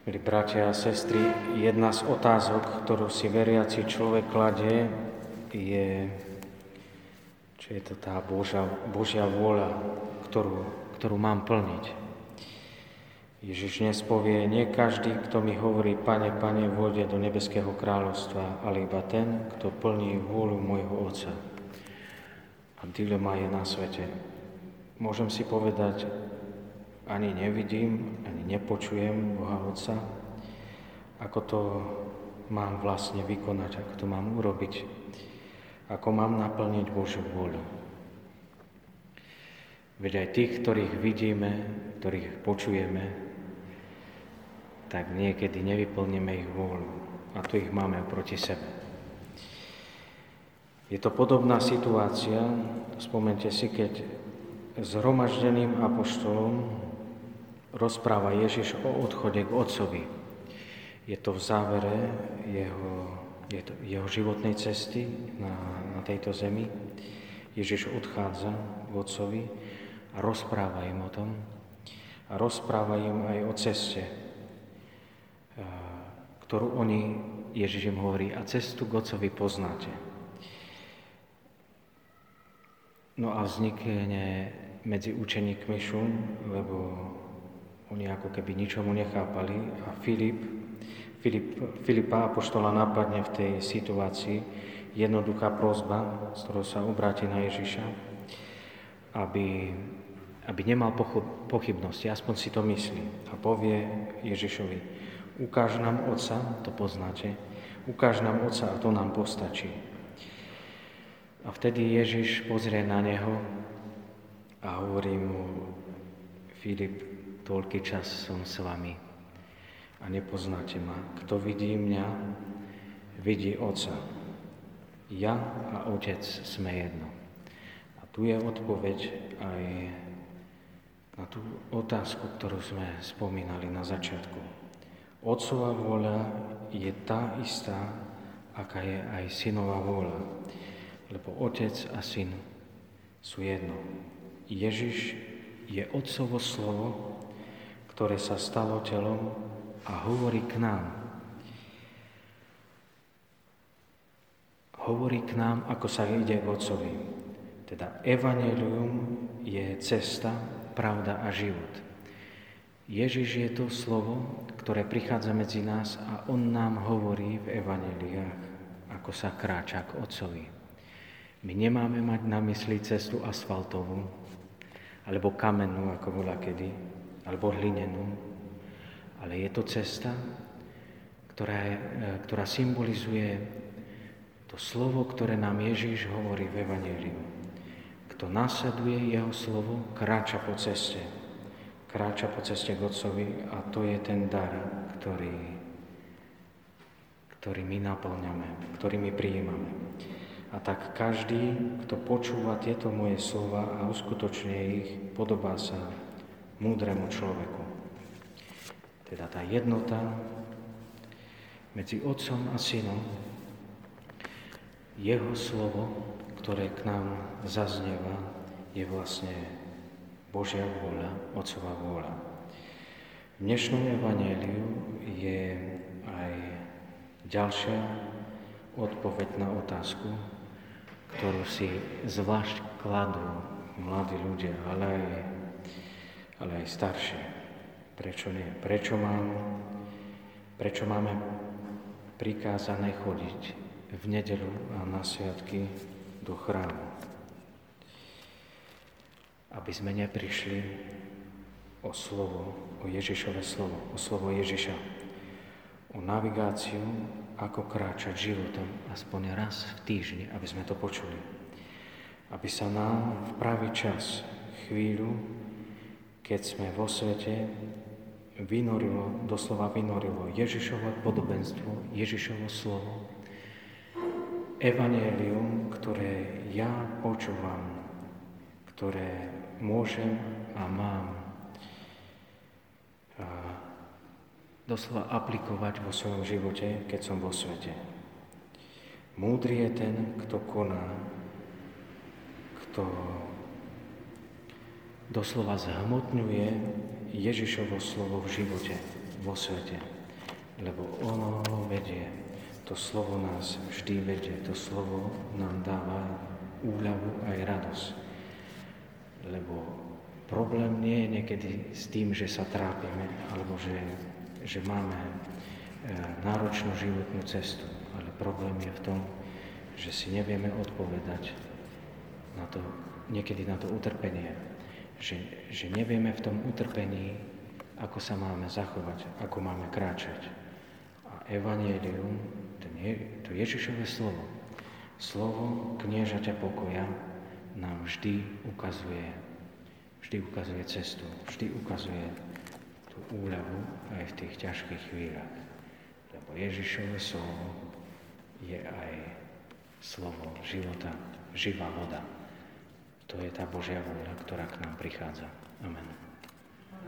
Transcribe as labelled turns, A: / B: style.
A: Milí bratia a sestry, jedna z otázok, ktorú si veriaci človek kladie, je, či je to tá Božia, Božia vôľa, ktorú, ktorú mám plniť. Ježiš dnes povie, nie každý, kto mi hovorí, Pane, Pane, vôjde do nebeského kráľovstva, ale iba ten, kto plní vôľu môjho Otca. A dilema je na svete. Môžem si povedať, ani nevidím, ani nepočujem Boha Otca, ako to mám vlastne vykonať, ako to mám urobiť, ako mám naplniť Božiu vôľu. Veď aj tých, ktorých vidíme, ktorých počujeme, tak niekedy nevyplníme ich vôľu a tu ich máme proti sebe. Je to podobná situácia, spomente si, keď zhromaždeným apoštolom rozpráva Ježiš o odchode k Otcovi. Je to v závere jeho, je to, jeho životnej cesty na, na tejto zemi. Ježiš odchádza k Otcovi a rozpráva im o tom. A rozpráva im aj o ceste, ktorú oni, Ježiš im hovorí, a cestu k Otcovi poznáte. No a vznikne medzi učeníkmi šum, lebo oni ako keby ničomu nechápali a Filip, Filip, Filipa Apoštola napadne v tej situácii jednoduchá prozba, z ktorou sa obráti na Ježiša, aby, aby nemal pochybnosti, aspoň si to myslí. A povie Ježišovi, ukáž nám Otca, to poznáte, ukáž nám Otca a to nám postačí. A vtedy Ježiš pozrie na neho a hovorí mu, Filip, toľký čas som s vami a nepoznáte ma. Kto vidí mňa, vidí Otca. Ja a Otec sme jedno. A tu je odpoveď aj na tú otázku, ktorú sme spomínali na začiatku. Otcová vôľa je tá istá, aká je aj synová vôľa, lebo Otec a Syn sú jedno. Ježiš je Otcovo slovo, ktoré sa stalo telom a hovorí k nám. Hovorí k nám, ako sa ide k Otcovi. Teda Evangelium je cesta, pravda a život. Ježiš je to slovo, ktoré prichádza medzi nás a On nám hovorí v Evaneliách, ako sa kráča k Otcovi. My nemáme mať na mysli cestu asfaltovú, alebo kamennú, ako bola kedy, alebo hlinenú, ale je to cesta, ktorá, je, ktorá symbolizuje to slovo, ktoré nám Ježíš hovorí v Evangeliu. Kto nasleduje jeho slovo, kráča po ceste. Kráča po ceste k Otcovi a to je ten dar, ktorý, ktorý my naplňame, ktorý my prijímame. A tak každý, kto počúva tieto moje slova a uskutočne ich, podobá sa múdremu človeku. Teda tá jednota medzi Otcom a Synom, jeho slovo, ktoré k nám zaznieva, je vlastne Božia vôľa, Otcová vôľa. V dnešnom evaníliu je aj ďalšia odpoveď na otázku, ktorú si zvlášť kladú mladí ľudia, ale aj ale aj staršie. Prečo nie? Prečo, mám, prečo máme prikázané chodiť v nedelu a na sviatky do chrámu? Aby sme neprišli o slovo, o Ježišové slovo, o slovo Ježiša, o navigáciu, ako kráčať životom aspoň raz v týždni, aby sme to počuli. Aby sa nám v pravý čas, chvíľu, keď sme vo svete, vynorilo, doslova vynorilo Ježišovo podobenstvo, Ježišovo slovo, evanelium, ktoré ja počúvam, ktoré môžem a mám a doslova aplikovať vo svojom živote, keď som vo svete. Múdry je ten, kto koná, kto doslova zhmotňuje Ježišovo slovo v živote. vo svete. Lebo ono vedie, to slovo nás vždy vedie, to slovo nám dáva úľavu aj radosť. Lebo problém nie je niekedy s tým, že sa trápime, alebo že, že máme e, náročnú životnú cestu, ale problém je v tom, že si nevieme odpovedať na to, niekedy na to utrpenie. Že, že nevieme v tom utrpení, ako sa máme zachovať, ako máme kráčať. A evanielium, ten je, to Ježišové slovo, slovo kniežaťa pokoja nám vždy ukazuje, vždy ukazuje cestu, vždy ukazuje úľavu aj v tých ťažkých chvíľach. Lebo Ježišové slovo je aj slovo života, živá voda. To je tá Božia vôľa, ktorá k nám prichádza. Amen.